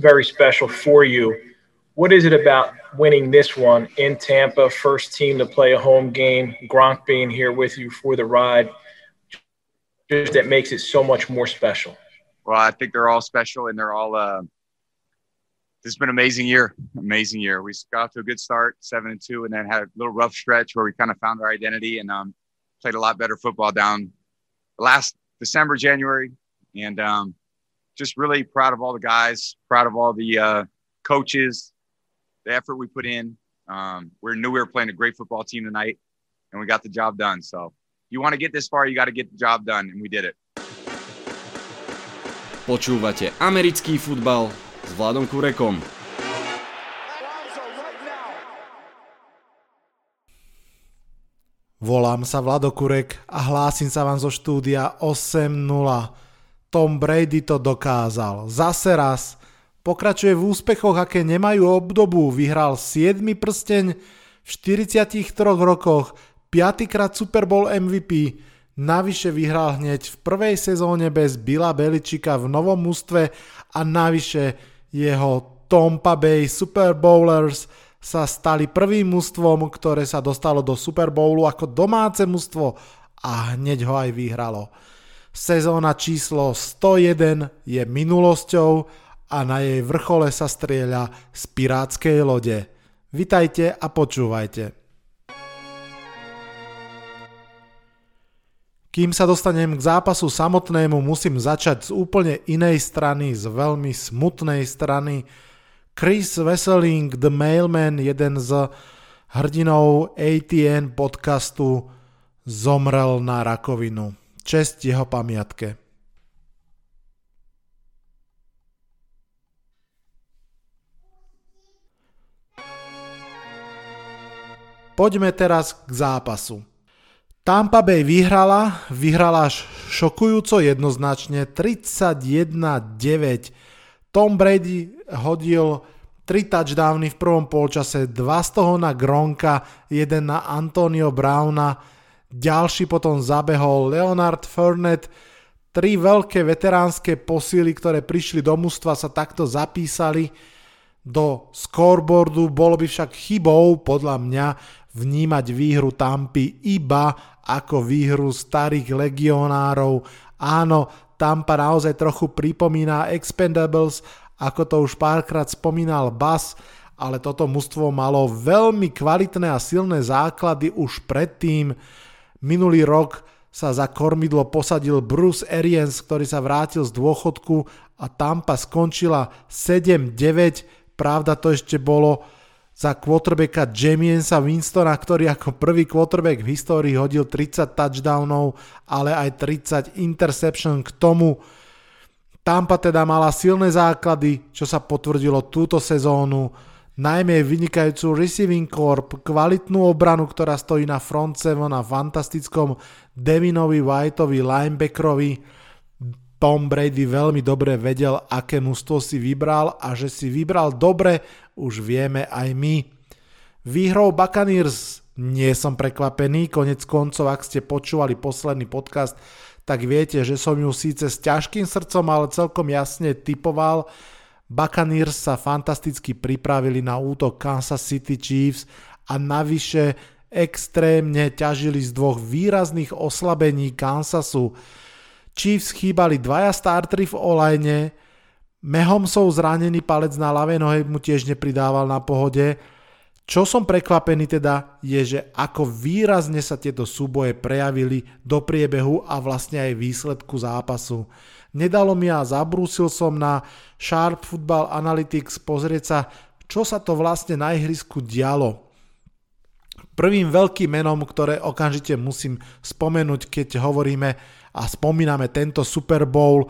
very special for you. What is it about winning this one in Tampa, first team to play a home game, Gronk being here with you for the ride, just that makes it so much more special? Well, I think they're all special and they're all. Uh, has been an amazing year, amazing year. We got off to a good start, seven and two, and then had a little rough stretch where we kind of found our identity and um, played a lot better football down last December, January, and um, just really proud of all the guys, proud of all the uh, coaches, the effort we put in. Um, we knew we were playing a great football team tonight, and we got the job done. So, you want to get this far, you got to get the job done, and we did it. Počúvate americký futbal s Vladom Kurekom. Volám sa Vlado Kurek a hlásim sa vám zo štúdia 8.0. Tom Brady to dokázal. Zase raz. Pokračuje v úspechoch, aké nemajú obdobu. Vyhral 7. prsteň v 43 rokoch, 5. krát Super Bowl MVP, navyše vyhral hneď v prvej sezóne bez Billa Beličika v novom mústve a navyše jeho Tampa Bay Super Bowlers sa stali prvým mužstvom, ktoré sa dostalo do Super Bowlu ako domáce mužstvo a hneď ho aj vyhralo. Sezóna číslo 101 je minulosťou a na jej vrchole sa strieľa z pirátskej lode. Vitajte a počúvajte. Kým sa dostanem k zápasu samotnému, musím začať z úplne inej strany, z veľmi smutnej strany, Chris Wesseling, The Mailman, jeden z hrdinov ATN podcastu, zomrel na rakovinu. Čest jeho pamiatke. Poďme teraz k zápasu. Tampa Bay vyhrala, vyhrala až šokujúco jednoznačne 31-9 tom Brady hodil 3 touchdowny v prvom polčase, 2 z toho na Gronka, jeden na Antonio Browna, ďalší potom zabehol Leonard Fournette, tri veľké veteránske posily, ktoré prišli do mužstva, sa takto zapísali do scoreboardu. Bolo by však chybou, podľa mňa, vnímať výhru Tampy iba ako výhru starých legionárov. Áno, Tampa naozaj trochu pripomína Expendables, ako to už párkrát spomínal Bas, ale toto mužstvo malo veľmi kvalitné a silné základy už predtým. Minulý rok sa za kormidlo posadil Bruce Arians, ktorý sa vrátil z dôchodku a Tampa skončila 7-9. Pravda to ešte bolo za quarterbacka Jamiesa Winstona, ktorý ako prvý quarterback v histórii hodil 30 touchdownov, ale aj 30 interception k tomu. Tampa teda mala silné základy, čo sa potvrdilo túto sezónu, najmä vynikajúcu receiving corp, kvalitnú obranu, ktorá stojí na front seven a fantastickom Devinovi Whiteovi linebackerovi, Tom Brady veľmi dobre vedel, aké mužstvo si vybral a že si vybral dobre, už vieme aj my. Výhrou Buccaneers nie som prekvapený, konec koncov, ak ste počúvali posledný podcast, tak viete, že som ju síce s ťažkým srdcom, ale celkom jasne typoval. Buccaneers sa fantasticky pripravili na útok Kansas City Chiefs a navyše extrémne ťažili z dvoch výrazných oslabení Kansasu. Chiefs chýbali dvaja starteri v olajne, Mahomsov zranený palec na ľavej nohe mu tiež nepridával na pohode. Čo som prekvapený teda je, že ako výrazne sa tieto súboje prejavili do priebehu a vlastne aj výsledku zápasu. Nedalo mi a zabrúsil som na Sharp Football Analytics pozrieť sa, čo sa to vlastne na ihrisku dialo. Prvým veľkým menom, ktoré okamžite musím spomenúť, keď hovoríme a spomíname tento Super Bowl,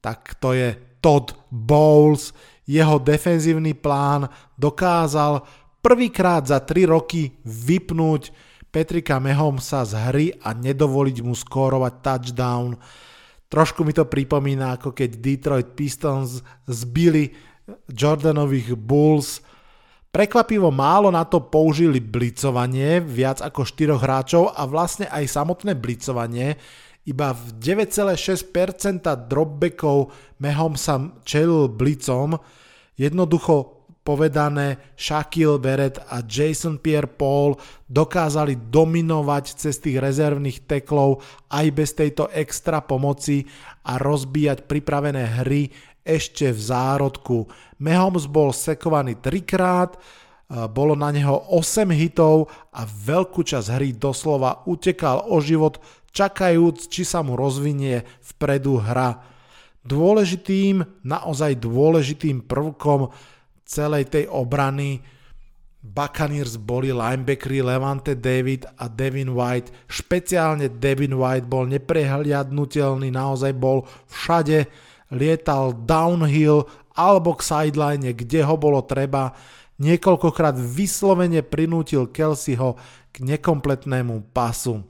tak to je Todd Bowles. Jeho defenzívny plán dokázal prvýkrát za 3 roky vypnúť Petrika Mahomesa z hry a nedovoliť mu skórovať touchdown. Trošku mi to pripomína, ako keď Detroit Pistons zbili Jordanových Bulls. Prekvapivo málo na to použili blicovanie, viac ako 4 hráčov a vlastne aj samotné blicovanie iba v 9,6% dropbackov Mehom sa čelil blicom. Jednoducho povedané, Shaquille Barrett a Jason Pierre-Paul dokázali dominovať cez tých rezervných teklov aj bez tejto extra pomoci a rozbíjať pripravené hry ešte v zárodku. Mahomes bol sekovaný trikrát, bolo na neho 8 hitov a veľkú časť hry doslova utekal o život, čakajúc, či sa mu rozvinie vpredu hra. Dôležitým, naozaj dôležitým prvkom celej tej obrany Buccaneers boli linebackery Levante David a Devin White. Špeciálne Devin White bol neprehliadnutelný, naozaj bol všade, lietal downhill alebo k sideline, kde ho bolo treba. Niekoľkokrát vyslovene prinútil Kelseyho k nekompletnému pasu.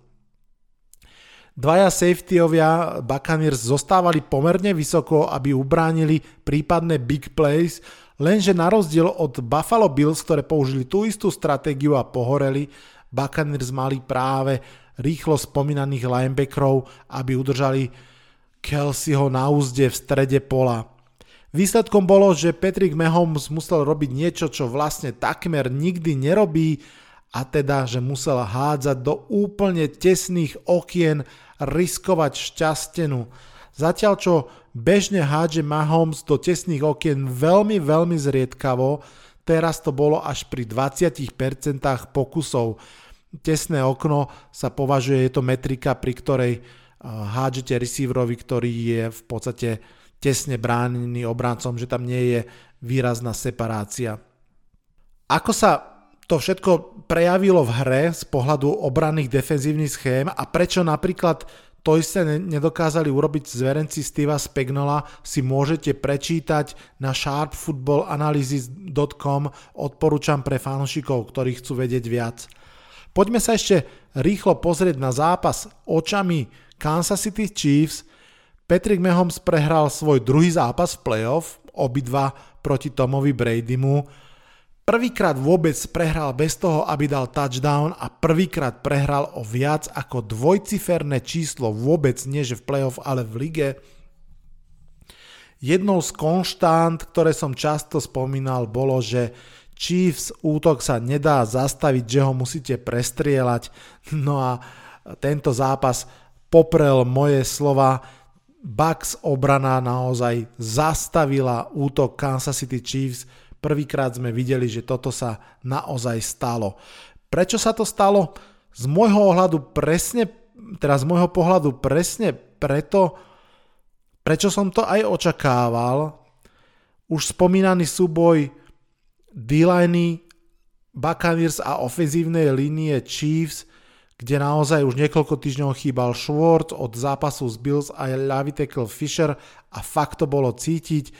Dvaja safetyovia Buccaneers zostávali pomerne vysoko, aby ubránili prípadné big plays, Lenže na rozdiel od Buffalo Bills, ktoré použili tú istú stratégiu a pohoreli, Buccaneers mali práve rýchlo spomínaných linebackerov, aby udržali Kelseyho na úzde v strede pola. Výsledkom bolo, že Patrick Mahomes musel robiť niečo, čo vlastne takmer nikdy nerobí, a teda, že musel hádzať do úplne tesných okien, riskovať šťastenu. Zatiaľ čo bežne hádže Mahomes do tesných okien veľmi, veľmi zriedkavo, teraz to bolo až pri 20% pokusov. Tesné okno sa považuje, je to metrika, pri ktorej hádžete receiverovi, ktorý je v podstate tesne bránený obrancom, že tam nie je výrazná separácia. Ako sa to všetko prejavilo v hre z pohľadu obranných defenzívnych schém a prečo napríklad to isté nedokázali urobiť zverenci Steva Spagnola, si môžete prečítať na sharpfootballanalysis.com, odporúčam pre fanúšikov, ktorí chcú vedieť viac. Poďme sa ešte rýchlo pozrieť na zápas očami Kansas City Chiefs. Patrick Mahomes prehral svoj druhý zápas v playoff, obidva proti Tomovi Bradymu Prvýkrát vôbec prehral bez toho, aby dal touchdown a prvýkrát prehral o viac ako dvojciferné číslo vôbec nie že v playoff, ale v lige. Jednou z konštant, ktoré som často spomínal, bolo, že Chiefs útok sa nedá zastaviť, že ho musíte prestrieľať. No a tento zápas poprel moje slova. Bucks obrana naozaj zastavila útok Kansas City Chiefs Prvýkrát sme videli, že toto sa naozaj stalo. Prečo sa to stalo? Z môjho ohľadu presne, teda z môjho pohľadu presne preto, prečo som to aj očakával. Už spomínaný súboj D-liney Buccaneers a ofenzívnej línie Chiefs, kde naozaj už niekoľko týždňov chýbal Schwartz od zápasu z Bills a Lavitekel Fisher a fakt to bolo cítiť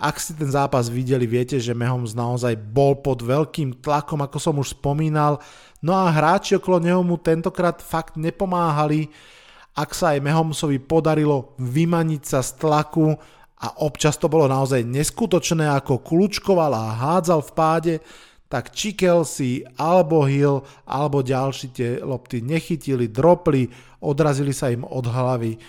ak si ten zápas videli, viete, že Mahomes naozaj bol pod veľkým tlakom, ako som už spomínal. No a hráči okolo neho mu tentokrát fakt nepomáhali. Ak sa aj Mahomesovi podarilo vymaniť sa z tlaku a občas to bolo naozaj neskutočné, ako kľúčkoval a hádzal v páde, tak či Kelsey, alebo Hill, alebo ďalší tie lopty nechytili, dropli, odrazili sa im od hlavy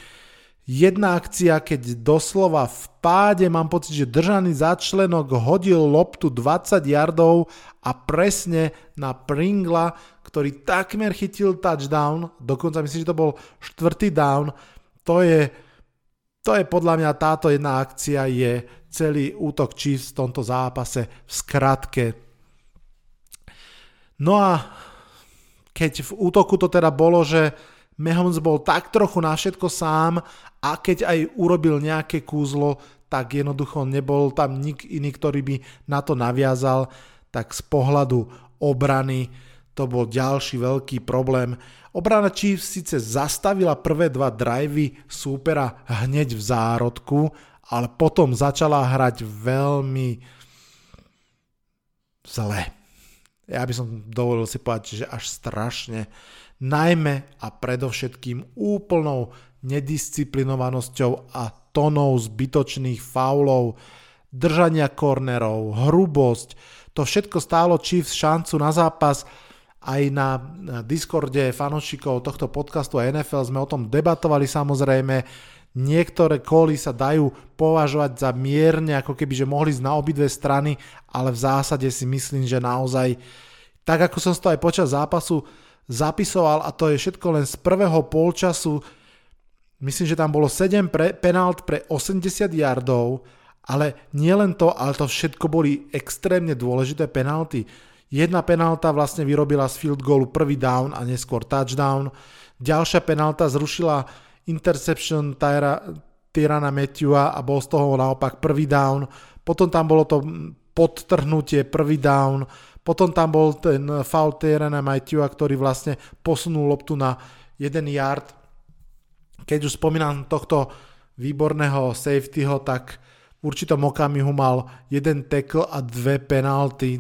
jedna akcia, keď doslova v páde mám pocit, že držaný začlenok hodil loptu 20 yardov a presne na Pringla, ktorý takmer chytil touchdown, dokonca myslím, že to bol štvrtý down, to je, to je podľa mňa táto jedna akcia je celý útok Chiefs v tomto zápase v skratke. No a keď v útoku to teda bolo, že Mahomes bol tak trochu na všetko sám a keď aj urobil nejaké kúzlo, tak jednoducho nebol tam nik iný, ktorý by na to naviazal, tak z pohľadu obrany to bol ďalší veľký problém. Obrana Chiefs síce zastavila prvé dva drivey súpera hneď v zárodku, ale potom začala hrať veľmi zle. Ja by som dovolil si povedať, že až strašne najmä a predovšetkým úplnou nedisciplinovanosťou a tonou zbytočných faulov, držania kornerov, hrubosť. To všetko stálo Chiefs šancu na zápas. Aj na Discorde fanošikov tohto podcastu a NFL sme o tom debatovali samozrejme. Niektoré koly sa dajú považovať za mierne, ako keby, že mohli ísť na obidve strany, ale v zásade si myslím, že naozaj, tak ako som to aj počas zápasu zapisoval, a to je všetko len z prvého polčasu, myslím, že tam bolo 7 pre, penalt pre 80 yardov, ale nie len to, ale to všetko boli extrémne dôležité penalty. Jedna penálta vlastne vyrobila z field goalu prvý down a neskôr touchdown. Ďalšia penálta zrušila interception Tyra, Tyrana Matthewa a bol z toho naopak prvý down. Potom tam bolo to podtrhnutie, prvý down. Potom tam bol ten foul Tyrana Matthewa, ktorý vlastne posunul loptu na 1 yard. Keď už spomínam tohto výborného safetyho, tak v určitom okamihu mal jeden tackle a dve penalty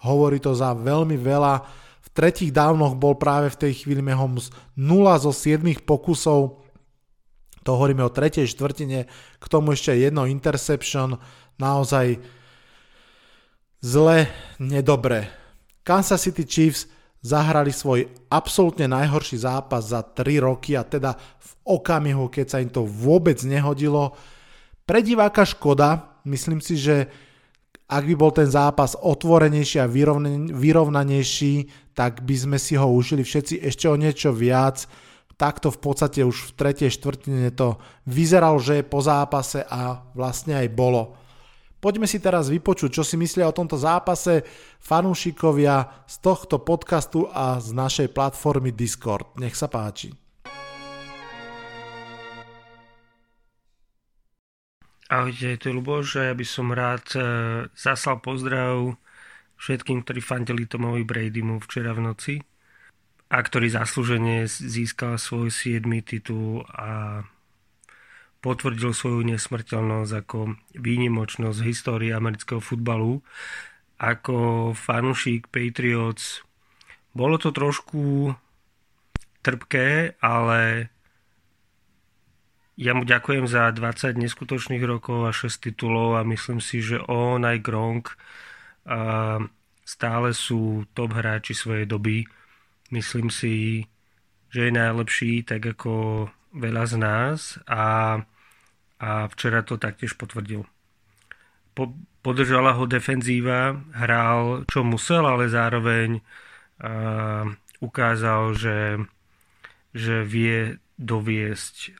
Hovorí to za veľmi veľa. V tretích dávnoch bol práve v tej chvíli Mahomes 0 zo 7 pokusov. To hovoríme o tretej štvrtine. K tomu ešte jedno interception. Naozaj zle, nedobre. Kansas City Chiefs zahrali svoj absolútne najhorší zápas za 3 roky a teda v okamihu, keď sa im to vôbec nehodilo. Pre diváka škoda, myslím si, že ak by bol ten zápas otvorenejší a vyrovnanejší, tak by sme si ho užili všetci ešte o niečo viac. Takto v podstate už v tretej štvrtine to vyzeralo, že je po zápase a vlastne aj bolo. Poďme si teraz vypočuť, čo si myslia o tomto zápase fanúšikovia z tohto podcastu a z našej platformy Discord. Nech sa páči. Ahojte, to je Luboš a ja by som rád e, zaslal pozdrav všetkým, ktorí fandili Tomovi Bradymu včera v noci a ktorý zaslúžene získal svoj 7. titul a potvrdil svoju nesmrteľnosť ako výnimočnosť v histórii amerického futbalu. Ako fanúšik Patriots bolo to trošku trpké, ale ja mu ďakujem za 20 neskutočných rokov a 6 titulov a myslím si, že on aj Gronk stále sú top hráči svojej doby. Myslím si, že je najlepší tak ako veľa z nás a, a včera to taktiež potvrdil. Po, podržala ho defenzíva, hral čo musel, ale zároveň uh, ukázal, že, že vie doviesť e,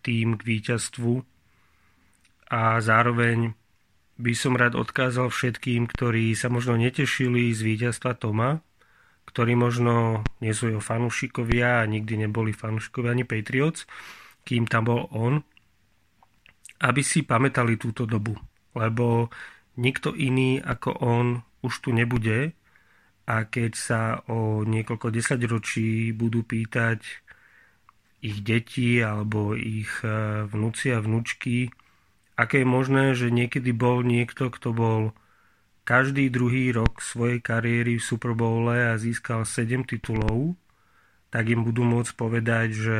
tým k víťazstvu a zároveň by som rád odkázal všetkým, ktorí sa možno netešili z víťazstva Toma, ktorí možno nie sú jeho fanúšikovia a nikdy neboli fanúšikovia ani Patriots, kým tam bol on, aby si pamätali túto dobu, lebo nikto iný ako on už tu nebude a keď sa o niekoľko desaťročí budú pýtať ich deti alebo ich e, vnúci a vnúčky, aké je možné, že niekedy bol niekto, kto bol každý druhý rok svojej kariéry v Super Bowle a získal 7 titulov, tak im budú môcť povedať, že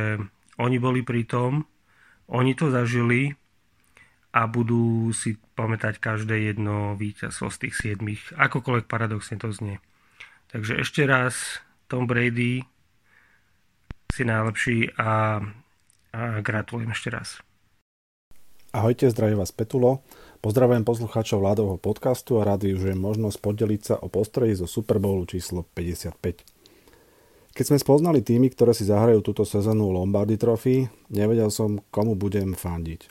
oni boli pri tom, oni to zažili a budú si pamätať každé jedno víťazstvo z tých siedmých, akokoľvek paradoxne to znie. Takže ešte raz, Tom Brady, si najlepší a, a gratulujem ešte raz. Ahojte, zdraví vás Petulo. Pozdravujem poslucháčov vládovho podcastu a rád využijem možnosť podeliť sa o postreji zo Super Bowlu číslo 55. Keď sme spoznali týmy, ktoré si zahrajú túto sezónu Lombardy Trophy, nevedel som, komu budem fandiť.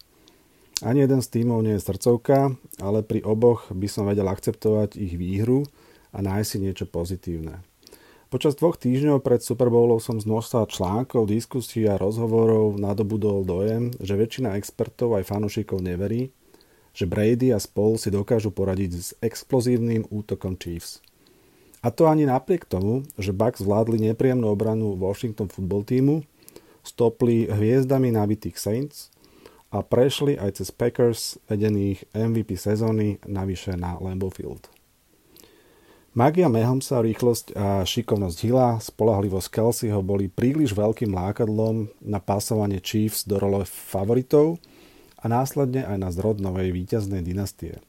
Ani jeden z týmov nie je srdcovka, ale pri oboch by som vedel akceptovať ich výhru a nájsť si niečo pozitívne. Počas dvoch týždňov pred Super Bowlom som z množstva článkov, diskusí a rozhovorov nadobudol dojem, že väčšina expertov aj fanúšikov neverí, že Brady a spol si dokážu poradiť s explozívnym útokom Chiefs. A to ani napriek tomu, že Bucks zvládli nepríjemnú obranu Washington football týmu, stopli hviezdami nabitých Saints a prešli aj cez Packers vedených MVP sezóny navyše na Lambeau Field. Magia Mahomesa, rýchlosť a šikovnosť Hilla, spolahlivosť Kelseyho boli príliš veľkým lákadlom na pásovanie Chiefs do role favoritov a následne aj na zrod novej víťaznej dynastie.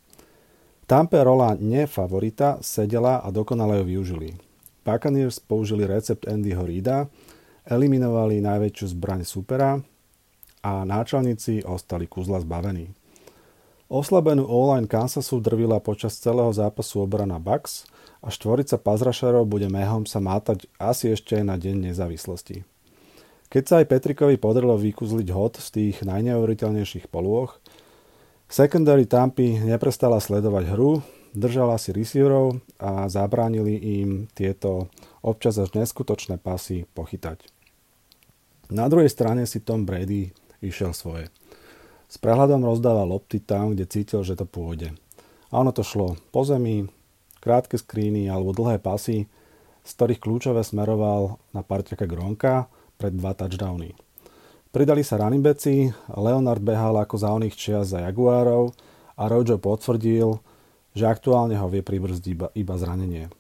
Tampe rola nefavorita sedela a dokonale ju využili. Buccaneers použili recept Andyho Reida, eliminovali najväčšiu zbraň supera a náčelníci ostali kuzla zbavení. Oslabenú online Kansasu drvila počas celého zápasu obrana Bucks a štvorica pazrašerov bude mehom sa mátať asi ešte na deň nezávislosti. Keď sa aj Petrikovi podarilo vykuzliť hod z tých najneuveriteľnejších polôch, secondary Tampy neprestala sledovať hru, držala si receiverov a zabránili im tieto občas až neskutočné pasy pochytať. Na druhej strane si Tom Brady išiel svoje. S prehľadom rozdával lopty tam, kde cítil, že to pôjde. A ono to šlo po zemi, krátke skríny alebo dlhé pasy, z ktorých kľúčové smeroval na parťaka Gronka pred dva touchdowny. Pridali sa running backi, Leonard behal ako za oných čias za Jaguárov a Rojo potvrdil, že aktuálne ho vie pribrzdiť iba, iba zranenie.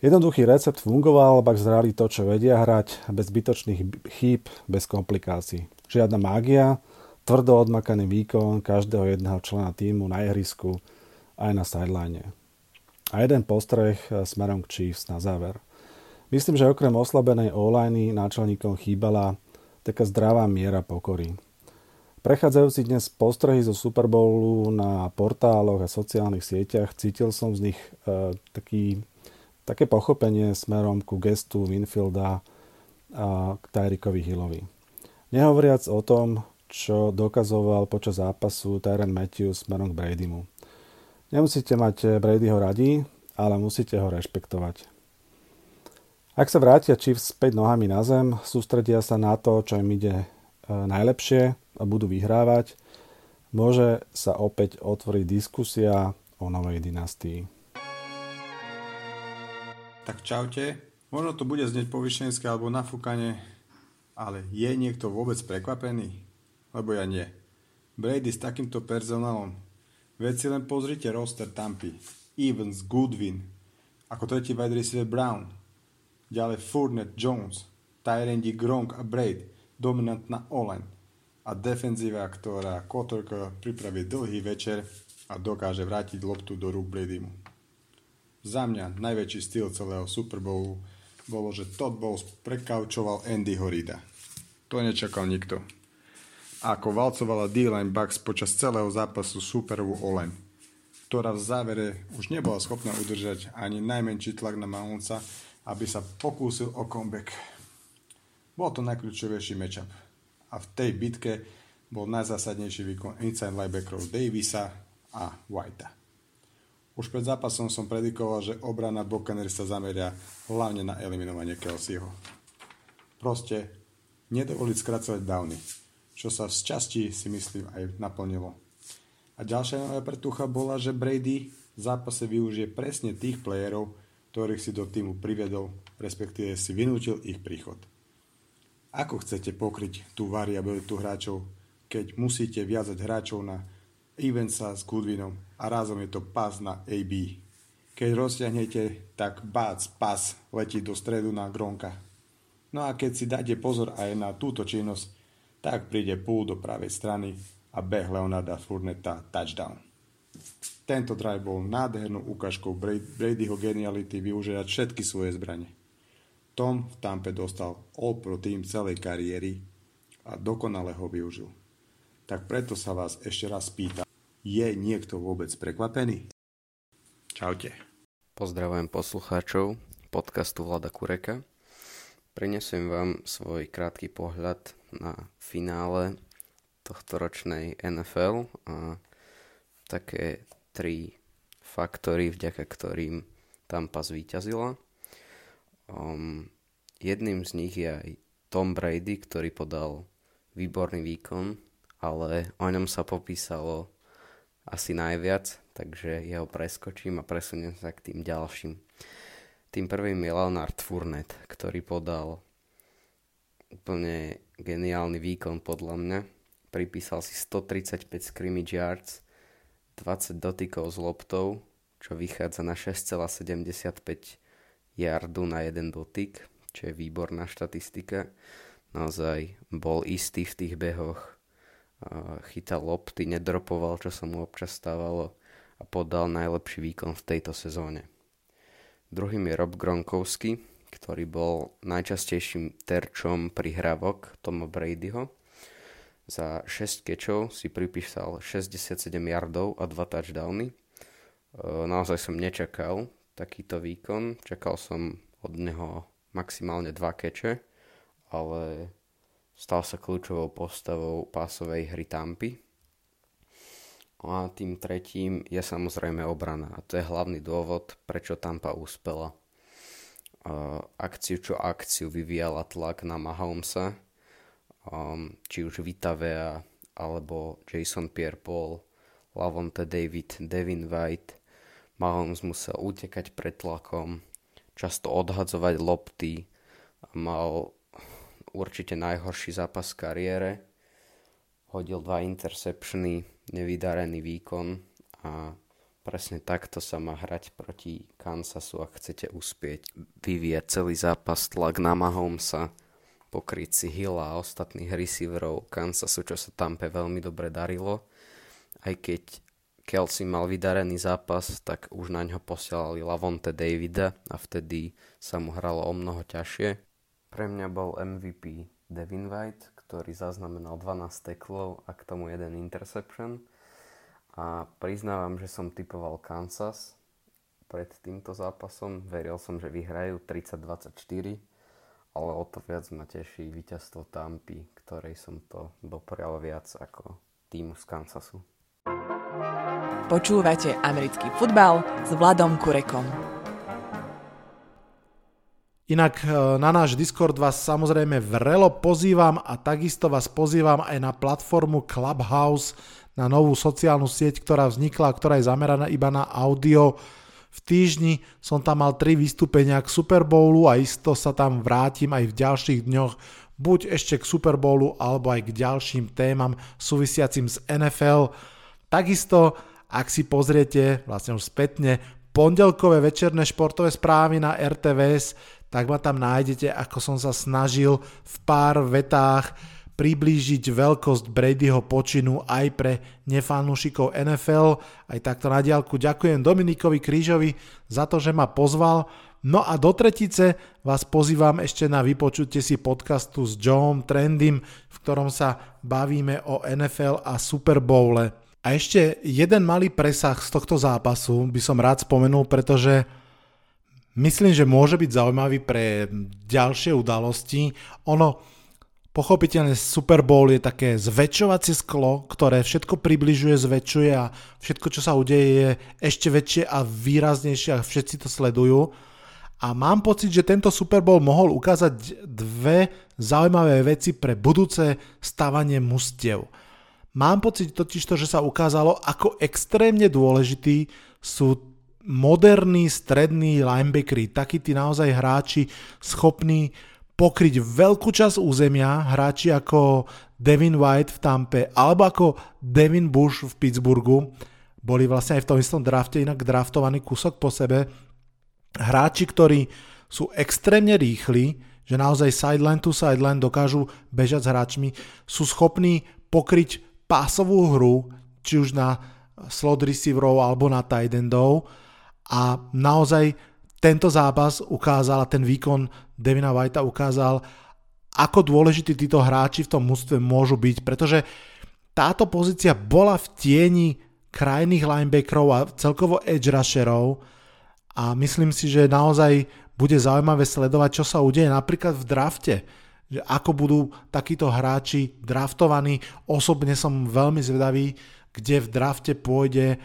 Jednoduchý recept fungoval, bak zrali to, čo vedia hrať, bez zbytočných chýb, bez komplikácií. Žiadna mágia, tvrdo odmakaný výkon každého jedného člena týmu na ihrisku aj na sideline. A jeden postreh smerom k Chiefs na záver. Myslím, že okrem oslabenej online náčelníkom chýbala taká zdravá miera pokory. Prechádzajúci dnes postrehy zo Super Bowlu na portáloch a sociálnych sieťach cítil som z nich e, taký, také pochopenie smerom ku gestu Winfielda a k Tyrikovi Hillovi. Nehovoriac o tom, čo dokazoval počas zápasu Tyron Matthews smerom k Bradymu. Nemusíte mať Bradyho radi, ale musíte ho rešpektovať. Ak sa vrátia Chiefs späť nohami na zem, sústredia sa na to, čo im ide e, najlepšie a budú vyhrávať, môže sa opäť otvoriť diskusia o novej dynastii. Tak čaute. Možno to bude znieť povyšenské alebo nafúkanie, ale je niekto vôbec prekvapený? Lebo ja nie. Brady s takýmto personálom. Veď si len pozrite roster Tampy. Evans, Goodwin, ako tretí wide receiver Brown. Ďalej Fournette, Jones, Tyrendi, Gronk a Braid. Dominantná Olen a defenzíva, ktorá Kotorka pripraví dlhý večer a dokáže vrátiť loptu do rúk Bradymu. Za mňa najväčší styl celého Super Bowlu bolo, že Todd Bowles prekaučoval Andy Horida. To nečakal nikto. Ako valcovala D-line Bucks počas celého zápasu Superovu Olen, ktorá v závere už nebola schopná udržať ani najmenší tlak na Mahonca, aby sa pokúsil o comeback. Bol to najkľúčovejší matchup a v tej bitke bol najzásadnejší výkon inside linebackerov Davisa a Whitea. Už pred zápasom som predikoval, že obrana Buccaneers sa zameria hlavne na eliminovanie Kelseyho. Proste nedovoliť skracovať downy, čo sa z časti si myslím aj naplnilo. A ďalšia nová pretucha bola, že Brady v zápase využije presne tých playerov, ktorých si do týmu privedol, respektíve si vynútil ich príchod. Ako chcete pokryť tú variabilitu hráčov, keď musíte viazať hráčov na Evansa s Goodwinom a rázom je to pas na AB. Keď rozťahnete, tak bác, pas letí do stredu na Gronka. No a keď si dáte pozor aj na túto činnosť, tak príde púl do pravej strany a beh Leonarda Furneta touchdown. Tento drive bol nádhernú ukážkou Bradyho geniality využívať všetky svoje zbranie. Tom v Tampe dostal All Pro Team celej kariéry a dokonale ho využil. Tak preto sa vás ešte raz pýtam, je niekto vôbec prekvapený? Čaute. Pozdravujem poslucháčov podcastu Vlada Kureka. Prinesiem vám svoj krátky pohľad na finále tohto ročnej NFL a také tri faktory, vďaka ktorým Tampa zvíťazila. Um, jedným z nich je aj Tom Brady, ktorý podal výborný výkon, ale o ňom sa popísalo asi najviac, takže jeho preskočím a presuniem sa k tým ďalším. Tým prvým je Leonard Fournette, ktorý podal úplne geniálny výkon podľa mňa. Pripísal si 135 scrimmage yards, 20 dotykov s loptou, čo vychádza na 6,75 yardu na jeden dotyk, čo je výborná štatistika. Naozaj bol istý v tých behoch, chytal lopty, nedropoval, čo sa mu občas stávalo a podal najlepší výkon v tejto sezóne. Druhým je Rob Gronkowski, ktorý bol najčastejším terčom prihrávok Toma Bradyho. Za 6 kečov si pripísal 67 yardov a 2 touchdowny. Naozaj som nečakal takýto výkon. Čakal som od neho maximálne 2 keče, ale stal sa kľúčovou postavou pásovej hry Tampy. A tým tretím je samozrejme obrana. A to je hlavný dôvod, prečo Tampa úspela. Akciu čo akciu vyvíjala tlak na Mahomesa, um, či už Vitavea, alebo Jason Pierre-Paul, Lavonte David, Devin White. Mahomes musel utekať pred tlakom, často odhadzovať lopty, mal určite najhorší zápas v kariére, hodil dva interceptiony, nevydarený výkon a presne takto sa má hrať proti Kansasu, ak chcete uspieť. Vyvieť celý zápas tlak na Mahomesa, pokryť si Hilla a ostatných receiverov Kansasu, čo sa Tampe veľmi dobre darilo. Aj keď Kelsey mal vydarený zápas, tak už na ňo posielali Lavonte Davida a vtedy sa mu hralo o mnoho ťažšie. Pre mňa bol MVP Devin White, ktorý zaznamenal 12 teklov a k tomu jeden interception. A priznávam, že som typoval Kansas pred týmto zápasom. Veril som, že vyhrajú 30-24, ale o to viac ma teší víťazstvo Tampy, ktorej som to doprial viac ako týmu z Kansasu. Počúvate americký futbal s Vladom Kurekom. Inak e, na náš Discord vás samozrejme vrelo pozývam a takisto vás pozývam aj na platformu Clubhouse, na novú sociálnu sieť, ktorá vznikla, ktorá je zameraná iba na audio. V týždni som tam mal tri vystúpenia k Super Bowlu a isto sa tam vrátim aj v ďalších dňoch, buď ešte k Super Bowlu, alebo aj k ďalším témam súvisiacim s NFL. Takisto, ak si pozriete vlastne už spätne pondelkové večerné športové správy na RTVS, tak ma tam nájdete, ako som sa snažil v pár vetách priblížiť veľkosť Bradyho počinu aj pre nefanúšikov NFL. Aj takto na diálku ďakujem Dominikovi Krížovi za to, že ma pozval. No a do tretice vás pozývam ešte na vypočutie si podcastu s Joeom Trendym, v ktorom sa bavíme o NFL a Super Bowle. A ešte jeden malý presah z tohto zápasu by som rád spomenul, pretože myslím, že môže byť zaujímavý pre ďalšie udalosti. Ono, pochopiteľne Super Bowl je také zväčšovacie sklo, ktoré všetko približuje, zväčšuje a všetko, čo sa udeje, je ešte väčšie a výraznejšie a všetci to sledujú. A mám pocit, že tento Super Bowl mohol ukázať dve zaujímavé veci pre budúce stavanie mustiev. Mám pocit totiž to, že sa ukázalo, ako extrémne dôležitý sú moderní strední linebackery, takí tí naozaj hráči schopní pokryť veľkú časť územia, hráči ako Devin White v Tampe alebo ako Devin Bush v Pittsburghu, boli vlastne aj v tom istom drafte inak draftovaný kúsok po sebe. Hráči, ktorí sú extrémne rýchli, že naozaj sideline to sideline dokážu bežať s hráčmi, sú schopní pokryť pásovú hru, či už na slot receiverov alebo na tight endov a naozaj tento zápas ukázal ten výkon Devina Whitea ukázal, ako dôležití títo hráči v tom mústve môžu byť, pretože táto pozícia bola v tieni krajných linebackerov a celkovo edge rusherov a myslím si, že naozaj bude zaujímavé sledovať, čo sa udeje napríklad v drafte, že ako budú takíto hráči draftovaní. Osobne som veľmi zvedavý, kde v drafte pôjde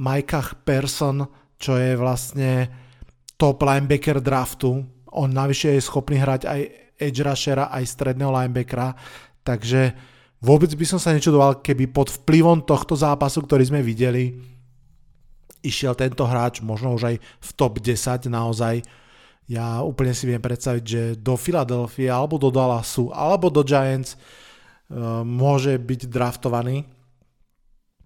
Micah Person, čo je vlastne top linebacker draftu. On navyše je schopný hrať aj edge rushera, aj stredného linebackera, takže vôbec by som sa nečudoval, keby pod vplyvom tohto zápasu, ktorý sme videli, išiel tento hráč možno už aj v top 10 naozaj. Ja úplne si viem predstaviť, že do Philadelphia alebo do Dallasu alebo do Giants uh, môže byť draftovaný.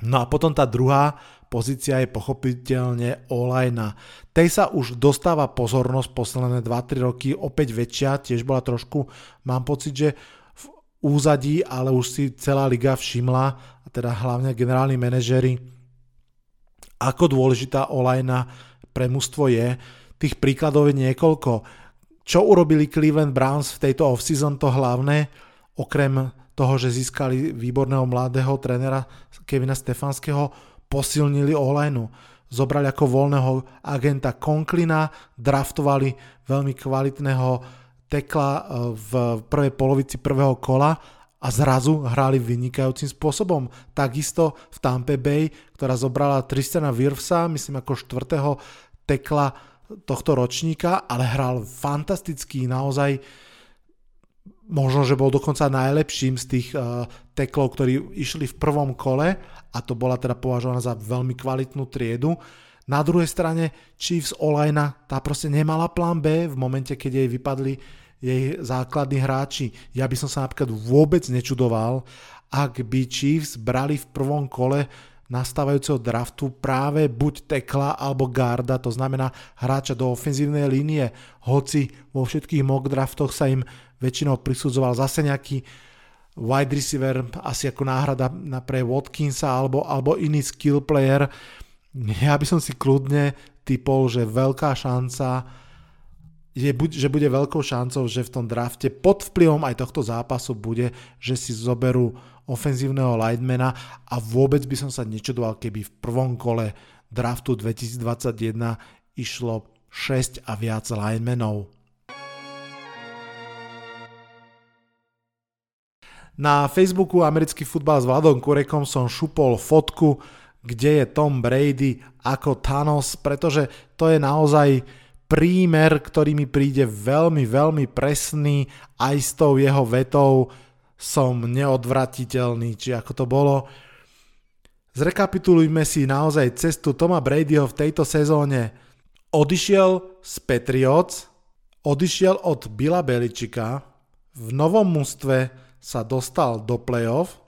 No a potom tá druhá pozícia je pochopiteľne Olajna. Tej sa už dostáva pozornosť posledné 2-3 roky, opäť väčšia, tiež bola trošku, mám pocit, že v úzadí, ale už si celá liga všimla, a teda hlavne generálni manažery, ako dôležitá Olajna pre mužstvo je. Tých príkladov je niekoľko. Čo urobili Cleveland Browns v tejto offseason, to hlavné, okrem toho, že získali výborného mladého trénera Kevina Stefanského, posilnili online zobrali ako voľného agenta Conklina, draftovali veľmi kvalitného tekla e, v prvej polovici prvého kola a zrazu hrali vynikajúcim spôsobom. Takisto v Tampa Bay, ktorá zobrala Tristana Wirfsa, myslím ako štvrtého tekla tohto ročníka, ale hral fantastický, naozaj možno, že bol dokonca najlepším z tých uh, teklov, ktorí išli v prvom kole a to bola teda považovaná za veľmi kvalitnú triedu. Na druhej strane Chiefs Olajna, tá proste nemala plán B v momente, keď jej vypadli jej základní hráči. Ja by som sa napríklad vôbec nečudoval, ak by Chiefs brali v prvom kole nastávajúceho draftu práve buď tekla alebo garda, to znamená hráča do ofenzívnej línie, hoci vo všetkých mock draftoch sa im väčšinou prisudzoval zase nejaký wide receiver, asi ako náhrada pre Watkinsa alebo, alebo iný skill player. Ja by som si kľudne typol, že veľká šanca je, že bude veľkou šancou, že v tom drafte pod vplyvom aj tohto zápasu bude, že si zoberú ofenzívneho lightmana a vôbec by som sa nečudoval, keby v prvom kole draftu 2021 išlo 6 a viac linemenov. Na Facebooku americký futbal s Vladom Kurekom som šupol fotku, kde je Tom Brady ako Thanos, pretože to je naozaj prímer, ktorý mi príde veľmi, veľmi presný aj s tou jeho vetou som neodvratiteľný, či ako to bolo. Zrekapitulujme si naozaj cestu Toma Bradyho v tejto sezóne. Odišiel z Patriots, odišiel od Billa Beličika, v novom mústve sa dostal do playoff.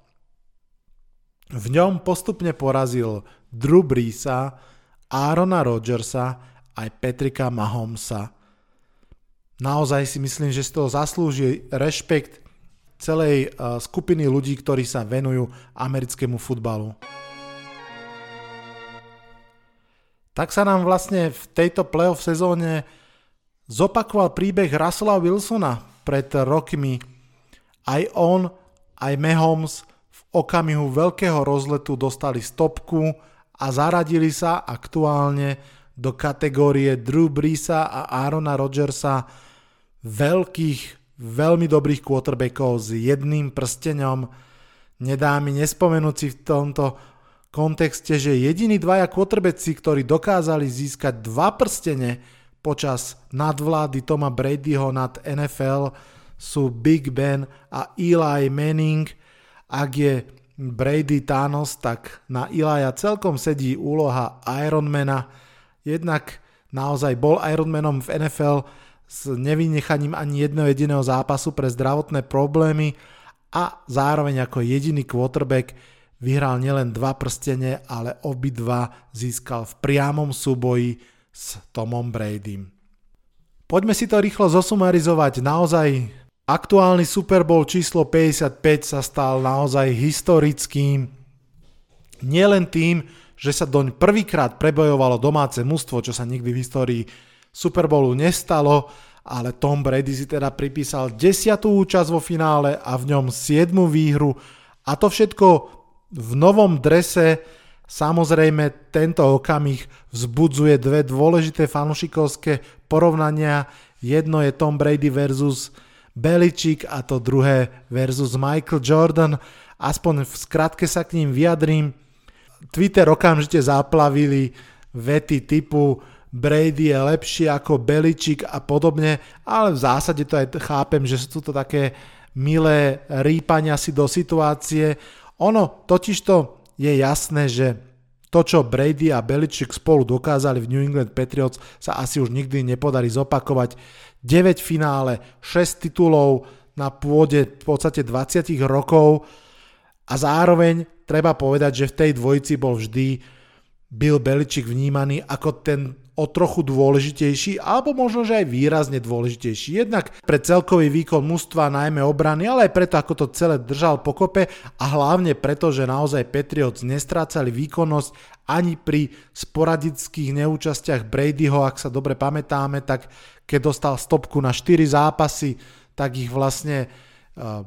V ňom postupne porazil Drew Breesa, Aarona Rodgersa aj Petrika Mahomesa. Naozaj si myslím, že z toho zaslúži rešpekt celej uh, skupiny ľudí, ktorí sa venujú americkému futbalu. Tak sa nám vlastne v tejto playoff sezóne zopakoval príbeh Russella Wilsona pred rokmi aj on, aj Mahomes v okamihu veľkého rozletu dostali stopku a zaradili sa aktuálne do kategórie Drew Breesa a Aarona Rodgersa veľkých, veľmi dobrých quarterbackov s jedným prstenom. Nedá mi nespomenúť si v tomto kontexte, že jediní dvaja quarterbacki, ktorí dokázali získať dva prstene počas nadvlády Toma Bradyho nad NFL, sú Big Ben a Eli Manning. Ak je Brady Thanos, tak na Ilaja celkom sedí úloha Ironmana. Jednak naozaj bol Ironmanom v NFL s nevynechaním ani jedného jediného zápasu pre zdravotné problémy a zároveň ako jediný quarterback vyhral nielen dva prstene, ale obidva získal v priamom súboji s Tomom Bradym. Poďme si to rýchlo zosumarizovať. Naozaj Aktuálny Super Bowl číslo 55 sa stal naozaj historickým. Nielen tým, že sa doň prvýkrát prebojovalo domáce mužstvo, čo sa nikdy v histórii Super Bowlu nestalo, ale Tom Brady si teda pripísal 10. účasť vo finále a v ňom 7. výhru a to všetko v novom drese. Samozrejme, tento okamih vzbudzuje dve dôležité fanušikovské porovnania. Jedno je Tom Brady versus Beličík a to druhé versus Michael Jordan. Aspoň v skratke sa k ním vyjadrím. Twitter okamžite zaplavili vety typu Brady je lepší ako Beličík a podobne, ale v zásade to aj chápem, že sú to také milé rýpania si do situácie. Ono totižto je jasné, že to, čo Brady a Belichick spolu dokázali v New England Patriots, sa asi už nikdy nepodarí zopakovať. 9 finále, 6 titulov na pôde v podstate 20 rokov a zároveň treba povedať, že v tej dvojici bol vždy Bill Belichick vnímaný ako ten o trochu dôležitejší, alebo možno, že aj výrazne dôležitejší. Jednak pre celkový výkon mužstva, najmä obrany, ale aj preto, ako to celé držal pokope a hlavne preto, že naozaj Patriots nestrácali výkonnosť ani pri sporadických neúčastiach Bradyho, ak sa dobre pamätáme, tak keď dostal stopku na 4 zápasy, tak ich vlastne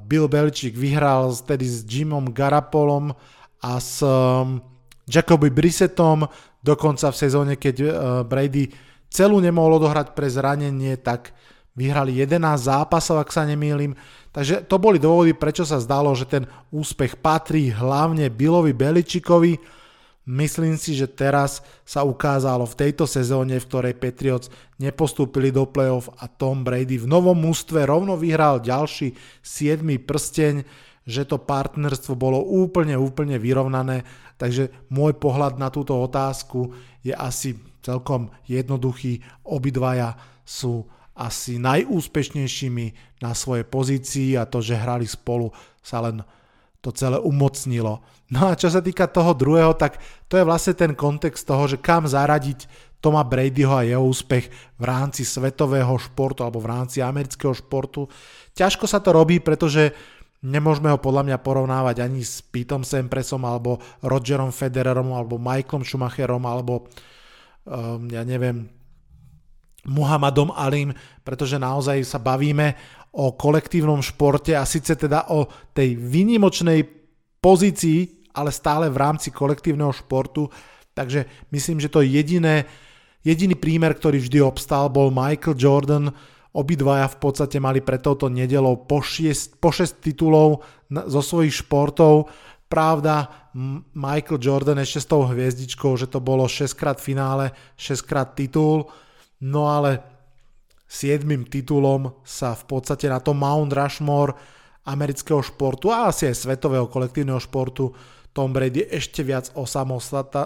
Bill Belichick vyhral tedy s Jimom Garapolom a s um, Jacoby Brissettom, dokonca v sezóne, keď uh, Brady celú nemohol odohrať pre zranenie, tak vyhrali 11 zápasov, ak sa nemýlim. Takže to boli dôvody, prečo sa zdalo, že ten úspech patrí hlavne Billovi Beličikovi. Myslím si, že teraz sa ukázalo v tejto sezóne, v ktorej Patriots nepostúpili do playoff a Tom Brady v novom mústve rovno vyhral ďalší 7. prsteň, že to partnerstvo bolo úplne, úplne vyrovnané. Takže môj pohľad na túto otázku je asi celkom jednoduchý. Obidvaja sú asi najúspešnejšími na svojej pozícii a to, že hrali spolu sa len to celé umocnilo. No a čo sa týka toho druhého, tak to je vlastne ten kontext toho, že kam zaradiť Toma Bradyho a jeho úspech v rámci svetového športu alebo v rámci amerického športu. Ťažko sa to robí, pretože nemôžeme ho podľa mňa porovnávať ani s Pitom Sempresom alebo Rogerom Federerom alebo Michaelom Schumacherom alebo um, ja neviem Muhammadom Alim, pretože naozaj sa bavíme o kolektívnom športe a síce teda o tej výnimočnej pozícii ale stále v rámci kolektívneho športu. Takže myslím, že to jediné, jediný prímer, ktorý vždy obstal, bol Michael Jordan. Obidvaja v podstate mali pred touto nedelou po 6, po 6 titulov zo svojich športov. Pravda, Michael Jordan ešte s hviezdičkou, že to bolo 6 krát finále, 6 krát titul, no ale 7 titulom sa v podstate na tom Mount Rushmore amerického športu a asi aj svetového kolektívneho športu Tom Brady ešte viac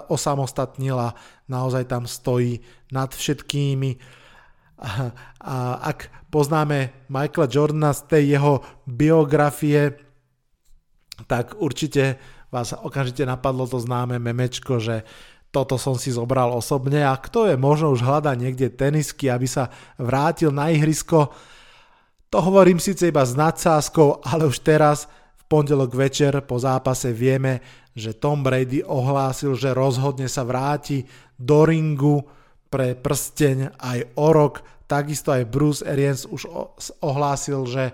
osamostatnil a naozaj tam stojí nad všetkými. A, ak poznáme Michaela Jordana z tej jeho biografie, tak určite vás okamžite napadlo to známe memečko, že toto som si zobral osobne a kto je možno už hľada niekde tenisky, aby sa vrátil na ihrisko. To hovorím síce iba s nadsázkou, ale už teraz v pondelok večer po zápase vieme, že Tom Brady ohlásil, že rozhodne sa vráti do ringu pre prsteň aj o rok. Takisto aj Bruce Arians už ohlásil, že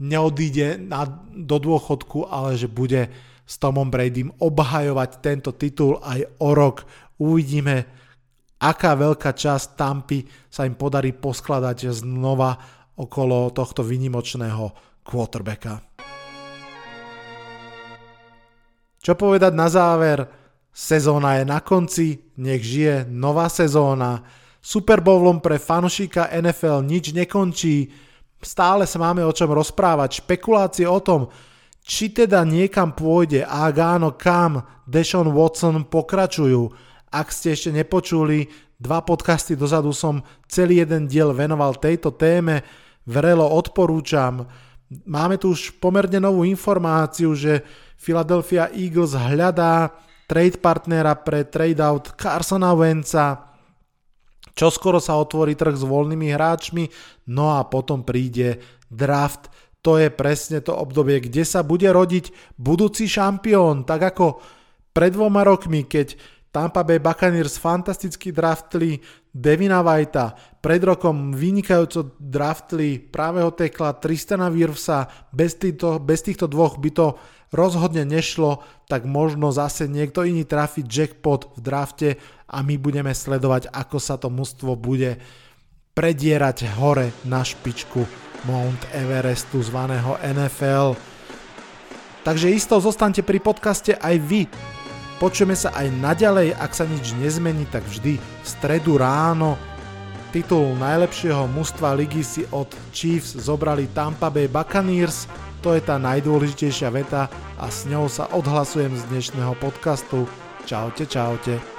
neodíde na, do dôchodku, ale že bude s Tomom Bradym obhajovať tento titul aj o rok. Uvidíme, aká veľká časť Tampy sa im podarí poskladať znova okolo tohto vynimočného quarterbacka. Čo povedať na záver? Sezóna je na konci, nech žije nová sezóna. Super Bowlom pre fanušika NFL nič nekončí. Stále sa máme o čom rozprávať. Špekulácie o tom, či teda niekam pôjde a ak áno kam, Deshaun Watson pokračujú. Ak ste ešte nepočuli, dva podcasty dozadu som celý jeden diel venoval tejto téme, vrelo odporúčam. Máme tu už pomerne novú informáciu, že Philadelphia Eagles hľadá trade partnera pre trade-out Carsona Wentza, čo skoro sa otvorí trh s voľnými hráčmi, no a potom príde draft. To je presne to obdobie, kde sa bude rodiť budúci šampión, tak ako pred dvoma rokmi, keď Tampa Bay Buccaneers fantasticky draftli Devina Whitea, pred rokom vynikajúco draftli právého tekla Tristana Wirfsa, bez týchto, bez týchto dvoch by to rozhodne nešlo, tak možno zase niekto iný trafi jackpot v drafte a my budeme sledovať, ako sa to mužstvo bude predierať hore na špičku Mount Everestu zvaného NFL. Takže isto zostaňte pri podcaste aj vy. Počujeme sa aj naďalej, ak sa nič nezmení, tak vždy v stredu ráno titul najlepšieho mužstva ligy si od Chiefs zobrali Tampa Bay Buccaneers to je tá najdôležitejšia veta a s ňou sa odhlasujem z dnešného podcastu. Čaute, čaute.